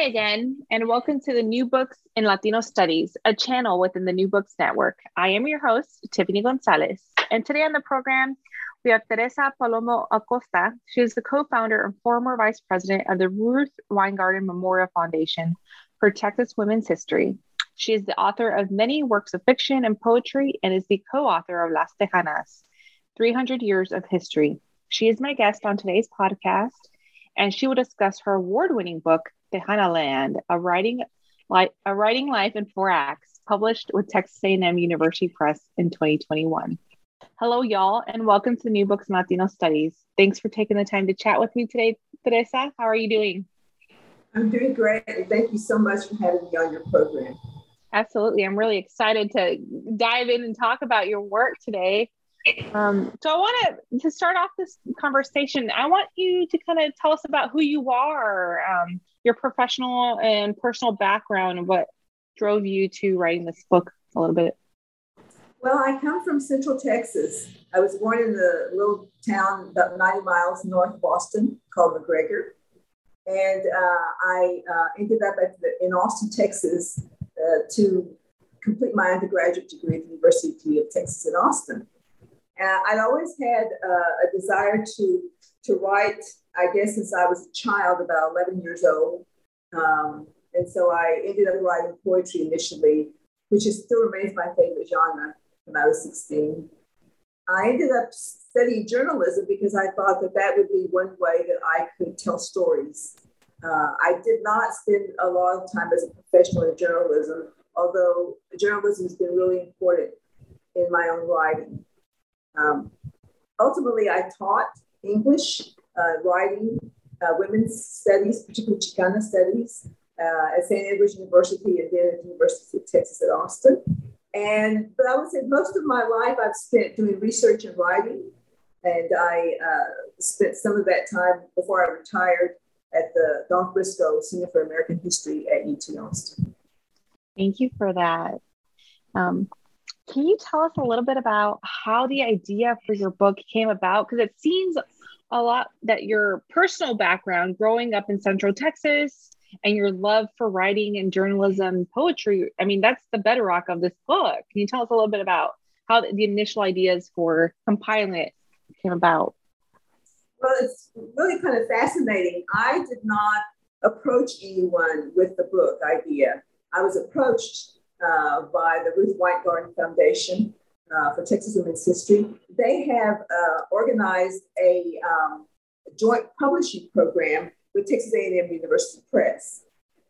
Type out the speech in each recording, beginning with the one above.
Hi again, and welcome to the New Books in Latino Studies, a channel within the New Books Network. I am your host, Tiffany Gonzalez, and today on the program, we have Teresa Palomo Acosta. She is the co founder and former vice president of the Ruth Winegarten Memorial Foundation for Texas Women's History. She is the author of many works of fiction and poetry and is the co author of Las Tejanas 300 Years of History. She is my guest on today's podcast, and she will discuss her award winning book, Tejana Land, a writing, a writing life in four acts, published with Texas A&M University Press in 2021. Hello, y'all, and welcome to New Books in Latino Studies. Thanks for taking the time to chat with me today, Teresa. How are you doing? I'm doing great, and thank you so much for having me on your program. Absolutely. I'm really excited to dive in and talk about your work today. Um, so I want to to start off this conversation. I want you to kind of tell us about who you are, um, your professional and personal background, and what drove you to writing this book a little bit. Well, I come from Central Texas. I was born in a little town about 90 miles north of Austin called McGregor. And uh, I uh, ended up the, in Austin, Texas uh, to complete my undergraduate degree at the University of Texas at Austin. Uh, I'd always had uh, a desire to, to write, I guess, since I was a child, about 11 years old. Um, and so I ended up writing poetry initially, which is still remains my favorite genre when I was 16. I ended up studying journalism because I thought that that would be one way that I could tell stories. Uh, I did not spend a lot of time as a professional in journalism, although journalism has been really important in my own writing. Um, ultimately, I taught English, uh, writing, uh, women's studies, particularly Chicana studies, uh, at St. Edward's University and then at the University of Texas at Austin. And but I would say most of my life I've spent doing research and writing, and I uh, spent some of that time before I retired at the Dolph Briscoe Center for American History at UT Austin. Thank you for that. Um, can you tell us a little bit about how the idea for your book came about? Because it seems a lot that your personal background growing up in Central Texas and your love for writing and journalism, poetry. I mean, that's the bedrock of this book. Can you tell us a little bit about how the initial ideas for compiling it came about? Well, it's really kind of fascinating. I did not approach anyone with the book idea. I was approached uh, by the Ruth Winegarten Foundation uh, for Texas Women's History. They have uh, organized a um, joint publishing program with Texas A&M University Press.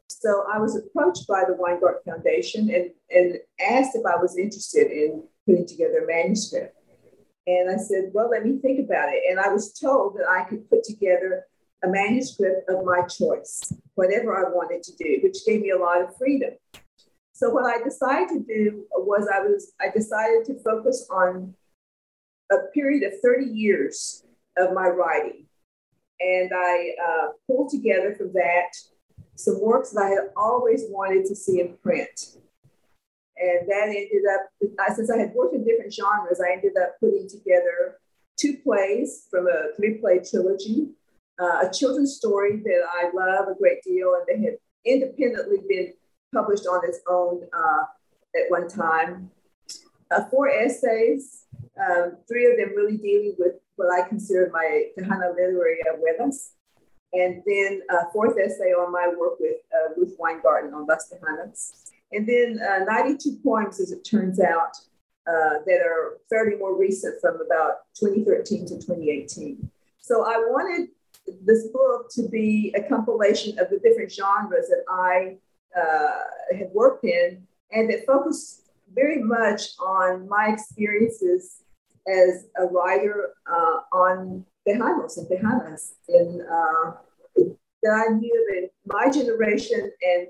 So I was approached by the Winegarten Foundation and, and asked if I was interested in putting together a manuscript. And I said, well, let me think about it. And I was told that I could put together a manuscript of my choice, whatever I wanted to do, which gave me a lot of freedom. So what I decided to do was I was I decided to focus on a period of 30 years of my writing. And I uh, pulled together from that some works that I had always wanted to see in print. And that ended up, since I had worked in different genres, I ended up putting together two plays from a three play trilogy, uh, a children's story that I love a great deal, and they had independently been published on its own uh, at one time, uh, four essays, um, three of them really dealing with what I consider my Tejana literary abuelas. And then a fourth essay on my work with uh, Ruth Winegarten on Las Tejanas. And then uh, 92 poems, as it turns out, uh, that are fairly more recent from about 2013 to 2018. So I wanted this book to be a compilation of the different genres that I uh, had worked in and that focused very much on my experiences as a writer uh, on Tejanos and Tejanas in, uh, that I knew in my generation and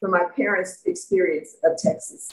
from my parents' experience of Texas.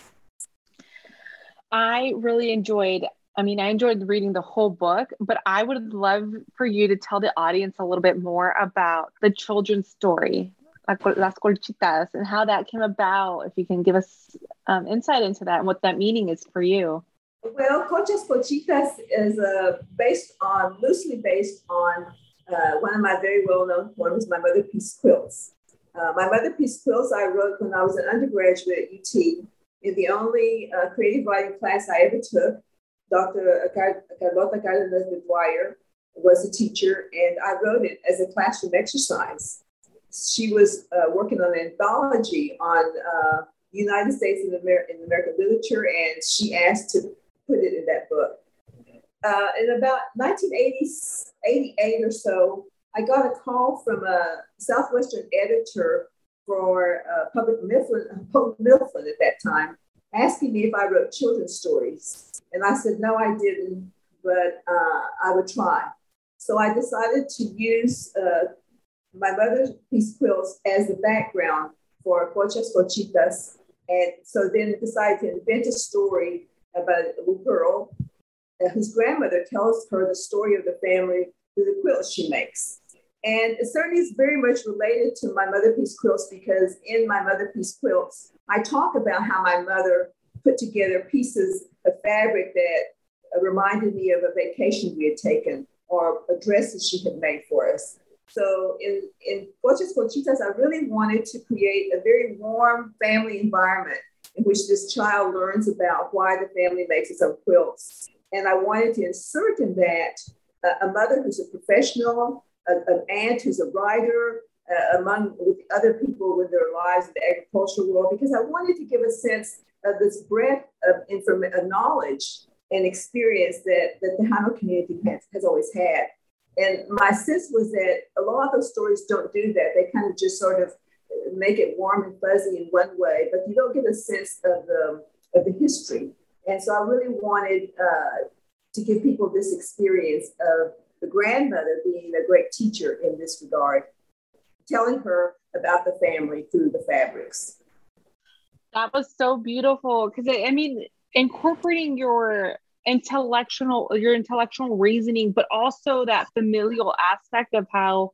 I really enjoyed I mean, I enjoyed reading the whole book, but I would love for you to tell the audience a little bit more about the children's story, Las Colchitas, and how that came about. If you can give us um, insight into that and what that meaning is for you. Well, Conchas Colchitas is uh, based on, loosely based on uh, one of my very well known poems, My Mother Pieced Quilts. Uh, my Mother Pieced Quilts I wrote when I was an undergraduate at UT in the only uh, creative writing class I ever took. Dr. Carlota Cardenas de was a teacher, and I wrote it as a classroom exercise. She was uh, working on an anthology on uh, United States and Amer- in American literature, and she asked to put it in that book. Uh, in about 1988 or so, I got a call from a Southwestern editor for uh, Houghton Mifflin, Houghton Mifflin at that time, asking me if I wrote children's stories. And I said, no, I didn't, but uh, I would try. So I decided to use uh, my mother's peace quilts as the background for Cochas Cochitas. And so then decided to invent a story about a little girl uh, whose grandmother tells her the story of the family through the quilts she makes. And it certainly is very much related to my Mother piece quilts because in my Mother piece quilts, I talk about how my mother put together pieces of fabric that reminded me of a vacation we had taken or dresses she had made for us. So in, in Coches Cochitas, I really wanted to create a very warm family environment in which this child learns about why the family makes its own quilts. And I wanted to insert in that a mother who's a professional, a, an aunt who's a writer, uh, among with other people with their lives in the agricultural world, because I wanted to give a sense of this breadth of information, of knowledge and experience that, that the Tejano community has, has always had. And my sense was that a lot of those stories don't do that. They kind of just sort of make it warm and fuzzy in one way, but you don't get a sense of the, of the history. And so I really wanted uh, to give people this experience of the grandmother being a great teacher in this regard, telling her about the family through the fabrics. That was so beautiful because I mean, incorporating your intellectual your intellectual reasoning, but also that familial aspect of how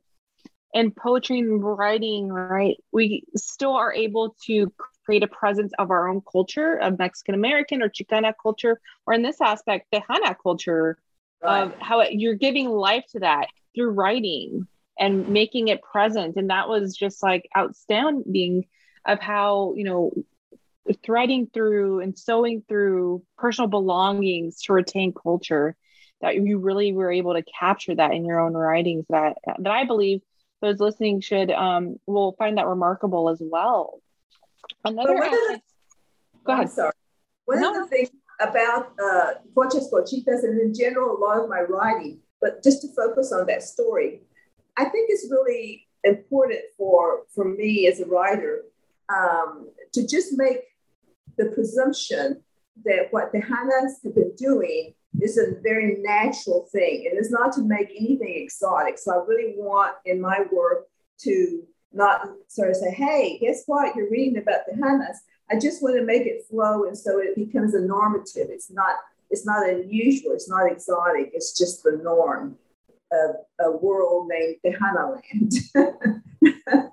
in poetry and writing, right, we still are able to create a presence of our own culture, of Mexican American or Chicana culture, or in this aspect, Tejana culture, right. of how it, you're giving life to that through writing and making it present. And that was just like outstanding of how, you know, threading through and sewing through personal belongings to retain culture that you really were able to capture that in your own writings that that I believe those listening should um will find that remarkable as well. Another the, go ahead. I'm sorry. One no. of the things about uh Conchas Cochitas and in general a lot of my writing, but just to focus on that story, I think it's really important for for me as a writer um, to just make the presumption that what Tejanas have been doing is a very natural thing. It is not to make anything exotic. So I really want in my work to not sort of say, hey, guess what? You're reading about Tejanas. I just want to make it flow and so it becomes a normative. It's not it's not unusual, it's not exotic, it's just the norm of a world named Tejana land.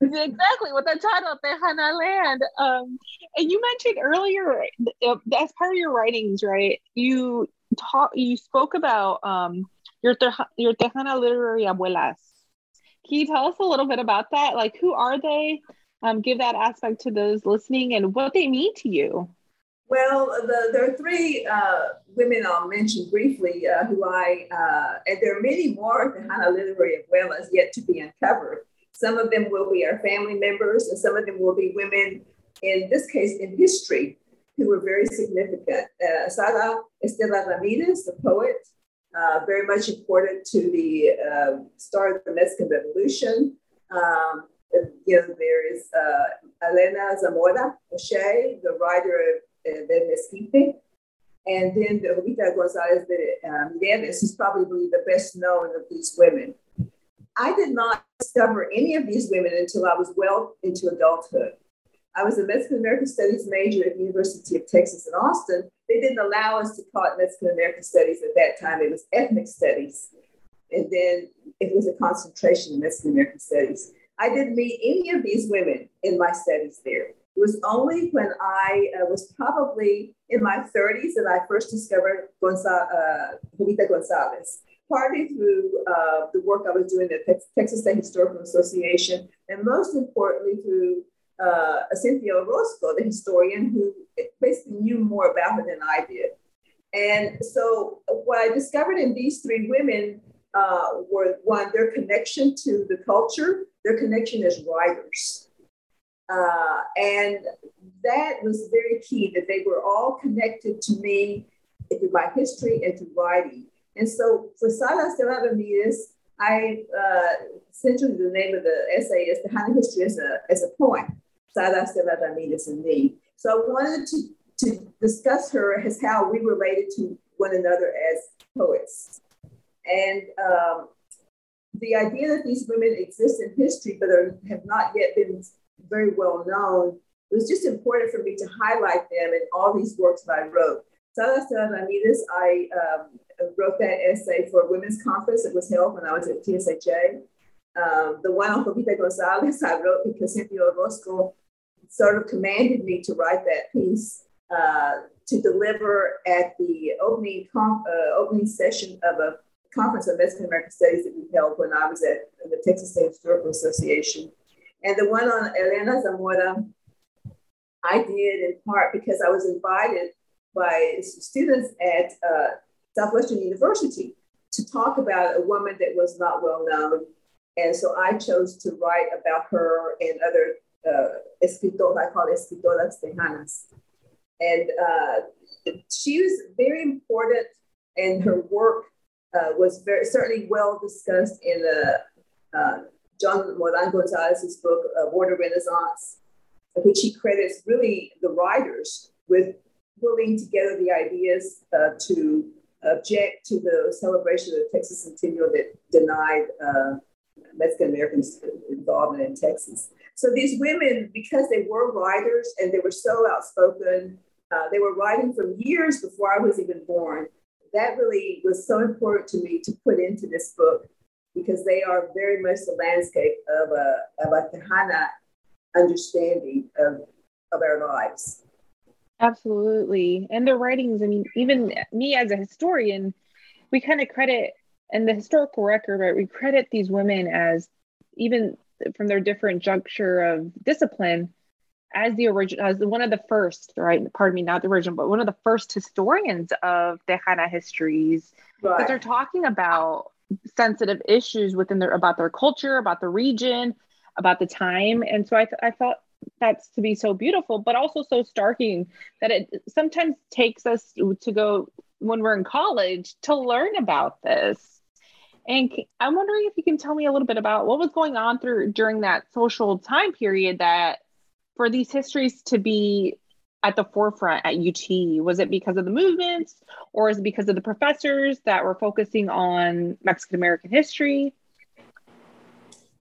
exactly what the title Tejana Land. Um, and you mentioned earlier uh, as part of your writings, right? You talk, you spoke about um, your your Tejana literary abuelas. Can you tell us a little bit about that? Like, who are they? Um, give that aspect to those listening and what they mean to you. Well, the, there are three uh, women I'll mention briefly uh, who I, uh, and there are many more Tejana literary abuelas yet to be uncovered. Some of them will be our family members, and some of them will be women, in this case, in history, who were very significant. Uh, Sara Estela Ramirez, the poet, uh, very much important to the uh, start of the Mexican Revolution. Um, you know, there is uh, Elena Zamora O'Shea, the writer of uh, De Mezquite. And then the Jovita Gonzalez de um, Mireles is probably the best known of these women. I did not discover any of these women until I was well into adulthood. I was a Mexican American Studies major at the University of Texas in Austin. They didn't allow us to call it Mexican American Studies at that time. It was ethnic studies. And then it was a concentration in Mexican American Studies. I didn't meet any of these women in my studies there. It was only when I uh, was probably in my 30s that I first discovered Gonza- uh, Gonzalez partly through uh, the work I was doing at Texas State Historical Association, and most importantly through uh, Cynthia Orozco, the historian who basically knew more about her than I did. And so what I discovered in these three women uh, were one, their connection to the culture, their connection as writers. Uh, and that was very key that they were all connected to me through my history and to writing. And so for Sara Estela Ramirez, I uh, essentially the name of the essay is Tejana History as a, as a Poem, Sara Estela Ramirez and me. So I wanted to, to discuss her as how we related to one another as poets. And um, the idea that these women exist in history but are, have not yet been very well known, it was just important for me to highlight them in all these works that I wrote. Sara Estela Ramirez, I um, wrote that essay for a women's conference that was held when I was at TSHA. Um, the one on Jovita Gonzalez, I wrote because Cynthia Orozco sort of commanded me to write that piece uh, to deliver at the opening, com- uh, opening session of a conference on Mexican American Studies that we held when I was at the Texas State Historical Association. And the one on Elena Zamora, I did in part because I was invited by students at uh, Southwestern University to talk about a woman that was not well known. And so I chose to write about her and other uh, escritoras, I call escritoras tejanas. And uh, she was very important, and her work uh, was very certainly well discussed in uh, uh John Moran Gonzalez's book, uh, Border Renaissance, which he credits really the writers with pulling together the ideas uh, to object to the celebration of the Texas Centennial that denied uh, Mexican Americans involvement in Texas. So these women, because they were writers and they were so outspoken, uh, they were writing from years before I was even born. That really was so important to me to put into this book because they are very much the landscape of a, of a Tejana understanding of, of our lives. Absolutely. And their writings, I mean, even me as a historian, we kind of credit in the historical record, right? We credit these women as even from their different juncture of discipline as the original as one of the first, right? Pardon me, not the original, but one of the first historians of Tejana histories. Right. But they're talking about sensitive issues within their about their culture, about the region, about the time. And so I, th- I thought that's to be so beautiful, but also so starking that it sometimes takes us to go when we're in college to learn about this. And I'm wondering if you can tell me a little bit about what was going on through during that social time period that for these histories to be at the forefront at UT? Was it because of the movements or is it because of the professors that were focusing on Mexican American history?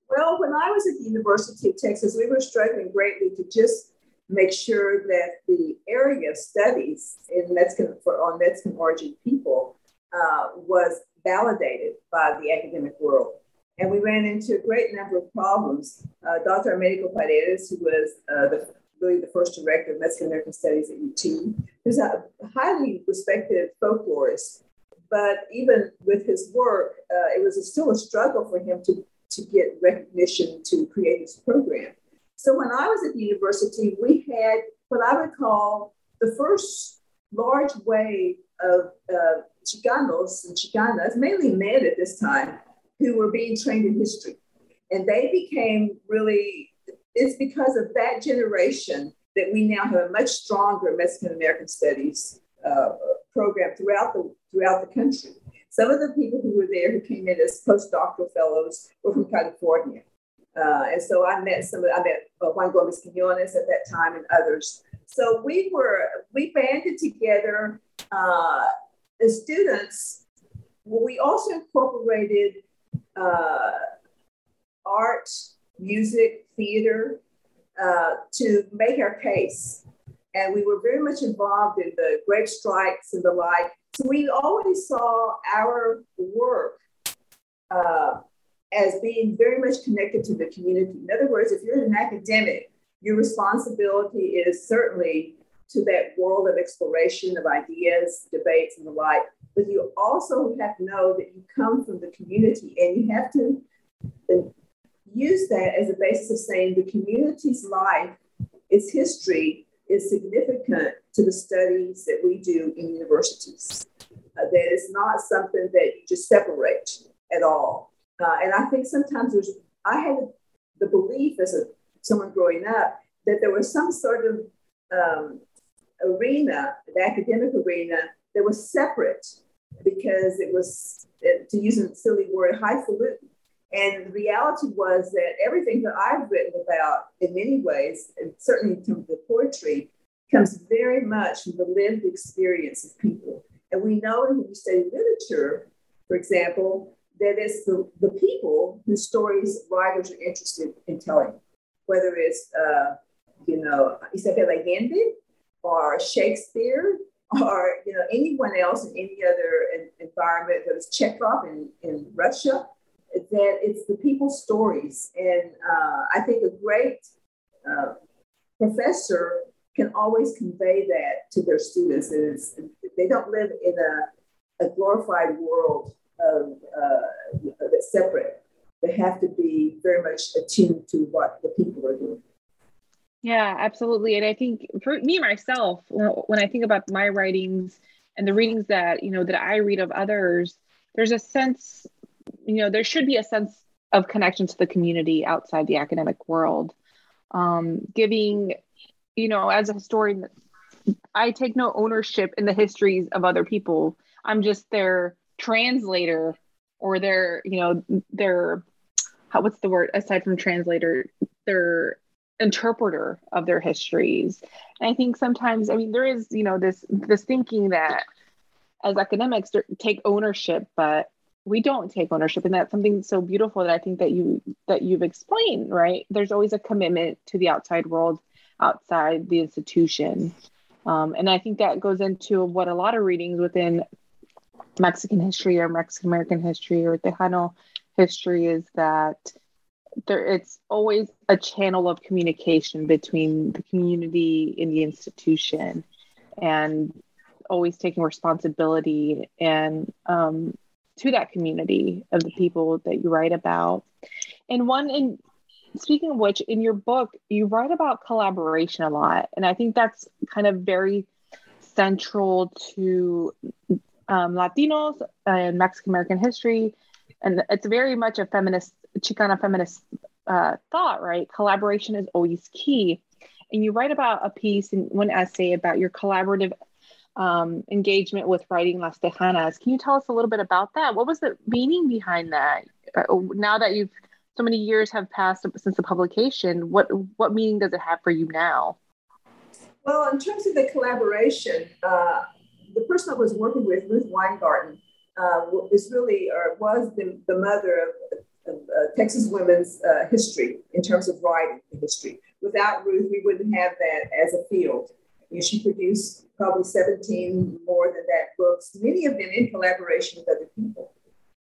Well, when I was at the University of Texas, we were struggling greatly to just make sure that the area of studies in Mexican for on Mexican origin people uh, was validated by the academic world. And we ran into a great number of problems. Uh, Dr. Americo Paredes, who was uh, the, really the first director of Mexican American Studies at UT, who's a highly respected folklorist. But even with his work, uh, it was a, still a struggle for him to to get recognition to create this program. So when I was at the university, we had what I would call the first large wave of uh, Chicanos and Chicanas, mainly men at this time, who were being trained in history. And they became really, it's because of that generation that we now have a much stronger Mexican American studies uh, program throughout the, throughout the country. Some of the people who were there who came in as postdoctoral fellows were from California. Uh, and so I met some of, I met uh, Juan Gomez Quinones at that time and others. So we were, we banded together uh, the students. We also incorporated uh, art, music, theater uh, to make our case. And we were very much involved in the great strikes and the like. So we always saw our work uh, as being very much connected to the community. In other words, if you're an academic, your responsibility is certainly to that world of exploration of ideas, debates, and the like. But you also have to know that you come from the community and you have to use that as a basis of saying the community's life, its history is significant to the studies that we do in universities. Uh, that is not something that you just separate at all. Uh, and I think sometimes there's, I had the belief as a someone growing up that there was some sort of um, arena, the academic arena, that was separate because it was, to use a silly word, highfalutin. And the reality was that everything that I've written about, in many ways, and certainly in terms of poetry, comes very much from the lived experience of people. And we know when we study literature, for example, that it's the, the people whose stories writers are interested in telling, whether it's, uh, you know, Isabel Allende or Shakespeare or, you know, anyone else in any other environment, that is Chekhov in, in Russia, that it's the people's stories. And uh, I think a great uh, professor can always convey that to their students. And they don't live in a, a glorified world of, uh, that's separate. They have to be very much attuned to what the people are doing. Yeah, absolutely. And I think for me myself, when I think about my writings and the readings that you know that I read of others, there's a sense, you know, there should be a sense of connection to the community outside the academic world. Um, giving, you know, as a historian, I take no ownership in the histories of other people. I'm just their translator or their, you know, their, how, what's the word aside from translator, their interpreter of their histories. And I think sometimes, I mean, there is, you know, this this thinking that as academics take ownership, but we don't take ownership, and that's something so beautiful that I think that you that you've explained. Right? There's always a commitment to the outside world, outside the institution, um, and I think that goes into what a lot of readings within Mexican history or Mexican American history or Tejano history is that there it's always a channel of communication between the community and the institution and always taking responsibility and um, to that community of the people that you write about and one in speaking of which in your book you write about collaboration a lot and i think that's kind of very central to um, latinos and mexican american history and it's very much a feminist Chicana feminist uh, thought, right? Collaboration is always key. And you write about a piece in one essay about your collaborative um, engagement with writing Las Tejanas. Can you tell us a little bit about that? What was the meaning behind that? Uh, now that you've so many years have passed since the publication, what what meaning does it have for you now? Well, in terms of the collaboration, uh, the person I was working with, Ruth Winegarten, uh, is really or was the, the mother of uh, Texas women's uh, history in terms of writing history. Without Ruth, we wouldn't have that as a field. Know, she produced probably 17 more than that books, many of them in collaboration with other people.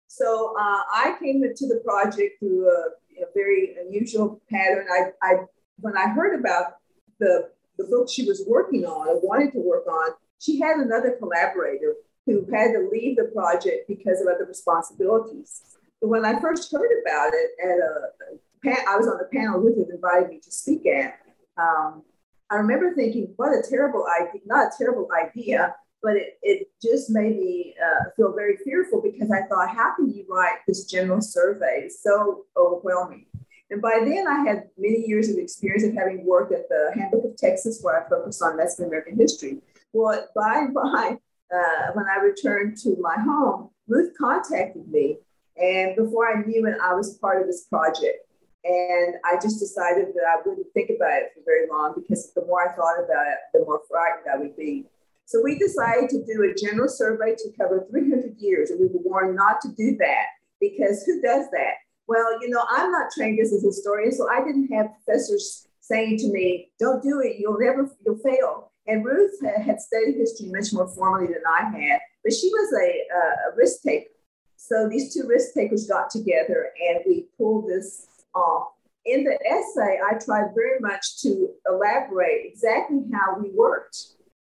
So uh, I came into the project through a, a very unusual pattern. I, I, when I heard about the, the book she was working on or wanted to work on, she had another collaborator who had to leave the project because of other responsibilities But when I first heard about it at a, I was on the panel Ruth had invited me to speak at. Um, I remember thinking, what a terrible idea, not a terrible idea, but it, it just made me uh, feel very fearful because I thought, how can you write this general survey? It's so overwhelming. And by then, I had many years of experience of having worked at the Handbook of Texas, where I focused on Mexican American history. Well, by and by, uh, when I returned to my home, Ruth contacted me and before I knew it, I was part of this project. And I just decided that I wouldn't think about it for very long because the more I thought about it, the more frightened I would be. So we decided to do a general survey to cover 300 years, and we were warned not to do that because who does that? Well, you know, I'm not trained as a historian, so I didn't have professors saying to me, "Don't do it. You'll never, you'll fail." And Ruth had studied history much more formally than I had, but she was a, a risk taker. So these two risk takers got together and we pulled this off. In the essay, I tried very much to elaborate exactly how we worked.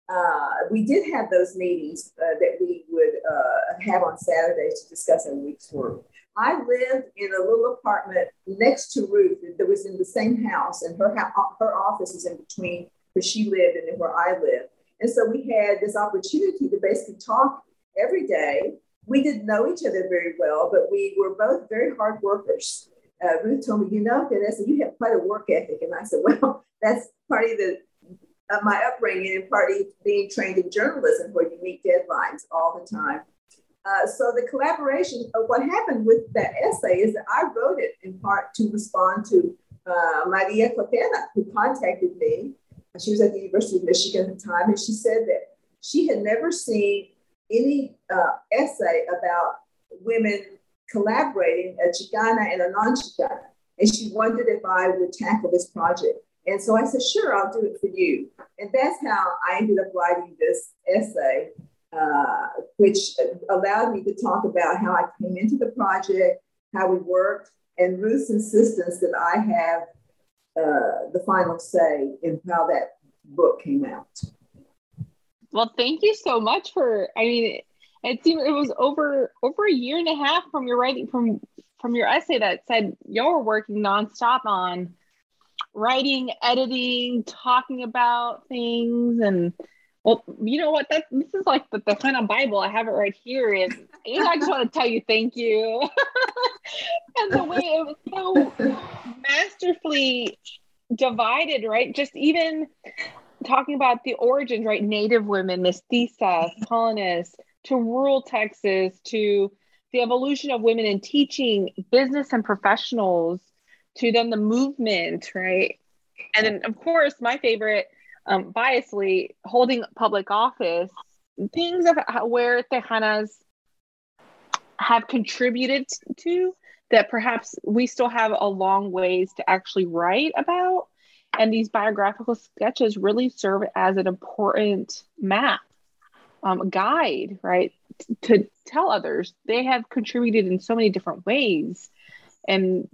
Uh, we did have those meetings uh, that we would uh, have on Saturdays to discuss our week's work. I lived in a little apartment next to Ruth that was in the same house, and her, her office is in between where she lived and where I lived. And so we had this opportunity to basically talk every day. We didn't know each other very well, but we were both very hard workers. Uh, Ruth told me, you know, Vanessa, you have quite a work ethic. And I said, well, that's part of the, uh, my upbringing and part of being trained in journalism where you meet deadlines all the time. Uh, so the collaboration of what happened with that essay is that I wrote it in part to respond to uh, Maria Cotera, who contacted me she was at the University of Michigan at the time, and she said that she had never seen any uh, essay about women collaborating, a Chicana and a non-Chicana. And she wondered if I would tackle this project. And so I said, sure, I'll do it for you. And that's how I ended up writing this essay, uh, which allowed me to talk about how I came into the project, how we worked, and Ruth's insistence that I have uh, the final say in how that book came out. Well, thank you so much for. I mean, it seemed it was over over a year and a half from your writing from from your essay that said you were working nonstop on writing, editing, talking about things, and well, you know what? That this is like the, the of Bible. I have it right here, and you I just want to tell you thank you. and the way it was so masterfully divided, right? Just even talking about the origins, right? Native women, mestizas, colonists, to rural Texas, to the evolution of women in teaching, business and professionals, to then the movement, right? And then, of course, my favorite, um, biasly, holding public office, things of where Tejanas have contributed to that perhaps we still have a long ways to actually write about. And these biographical sketches really serve as an important map, um, guide, right, to tell others they have contributed in so many different ways. And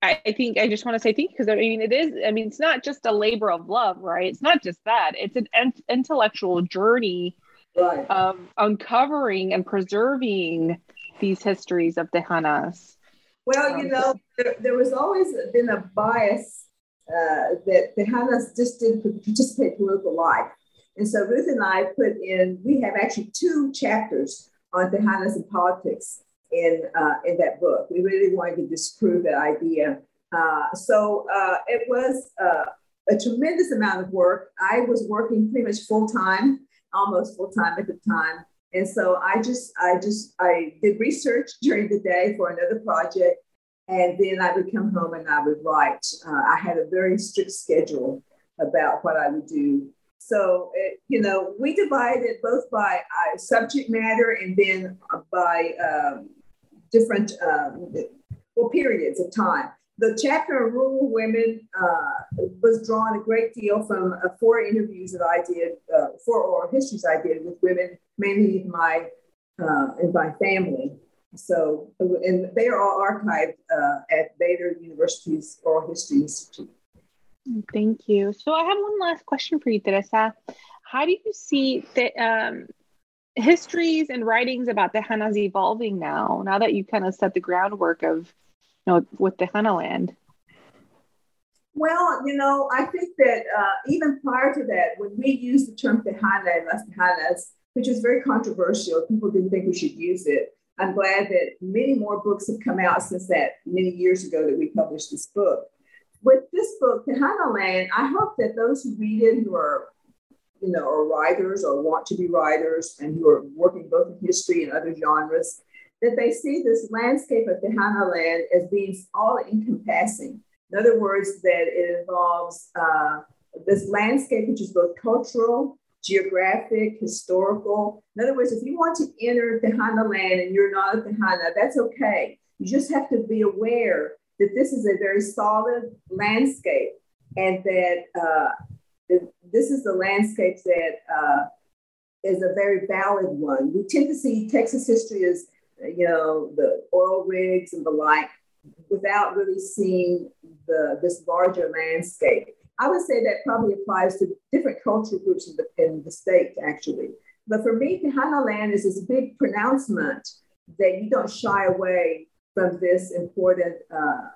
I, I think I just want to say thank you because I mean, it is, I mean, it's not just a labor of love, right? It's not just that, it's an ent- intellectual journey right. of uncovering and preserving these histories of Tejanas? Well, you know, there, there was always been a bias uh, that Tejanas just didn't participate in political life. And so Ruth and I put in, we have actually two chapters on Tejanas and politics in, uh, in that book. We really wanted to disprove that idea. Uh, so uh, it was uh, a tremendous amount of work. I was working pretty much full time, almost full time at the time. And so I just, I just, I did research during the day for another project. And then I would come home and I would write. Uh, I had a very strict schedule about what I would do. So, it, you know, we divided both by uh, subject matter and then by um, different, um, well, periods of time the chapter on rural women uh, was drawn a great deal from uh, four interviews that I did, uh, four oral histories I did with women, mainly in my uh, in my family. So, and they are all archived uh, at Baylor University's Oral History Institute. Thank you. So, I have one last question for you, Teresa. How do you see the um, histories and writings about the Tejanas evolving now? Now that you kind of set the groundwork of you know, with the Tejana land? Well, you know, I think that uh, even prior to that, when we used the term Tejana and Las Tejanas, which was very controversial, people didn't think we should use it. I'm glad that many more books have come out since that many years ago that we published this book. With this book, Tejana Land, I hope that those who read it who are, you know, are writers or want to be writers and who are working both in history and other genres that they see this landscape of Tejana land as being all encompassing. In other words, that it involves uh, this landscape, which is both cultural, geographic, historical. In other words, if you want to enter Tejana land and you're not a Tejana, that's okay. You just have to be aware that this is a very solid landscape and that uh, this is the landscape that uh, is a very valid one. We tend to see Texas history as, you know, the oil rigs and the like without really seeing the, this larger landscape. I would say that probably applies to different cultural groups in the, in the state, actually. But for me, Tejano land is this big pronouncement that you don't shy away from this important uh,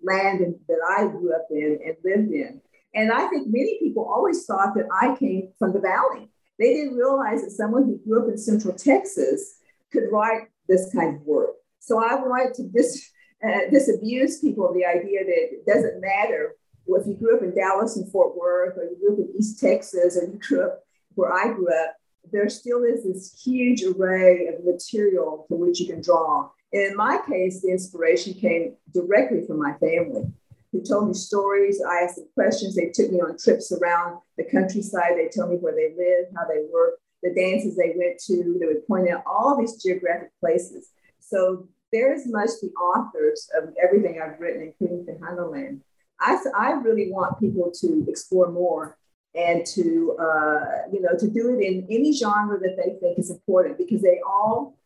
land that I grew up in and lived in. And I think many people always thought that I came from the valley. They didn't realize that someone who grew up in Central Texas could write this kind of work. So I wanted to dis, uh, disabuse people of the idea that it doesn't matter if you grew up in Dallas and Fort Worth, or you grew up in East Texas, or you grew up where I grew up, there still is this huge array of material from which you can draw. In my case, the inspiration came directly from my family, who told me stories. I asked them questions. They took me on trips around the countryside. They told me where they lived, how they worked, the dances they went to. They would point out all these geographic places. So they're as much the authors of everything I've written, including Tejano Land. I, I really want people to explore more and to uh, you know to do it in any genre that they think is important because they all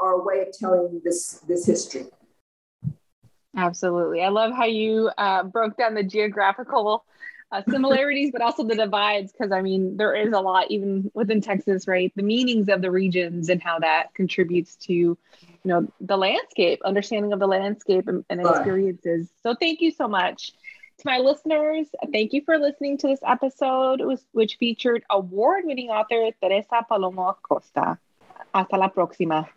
a way of telling this this history. Absolutely, I love how you uh, broke down the geographical uh, similarities, but also the divides because I mean there is a lot even within Texas, right? The meanings of the regions and how that contributes to you know the landscape, understanding of the landscape and, and experiences. So thank you so much. To my listeners, thank you for listening to this episode, which featured award winning author Teresa Palomo Acosta. Hasta la próxima.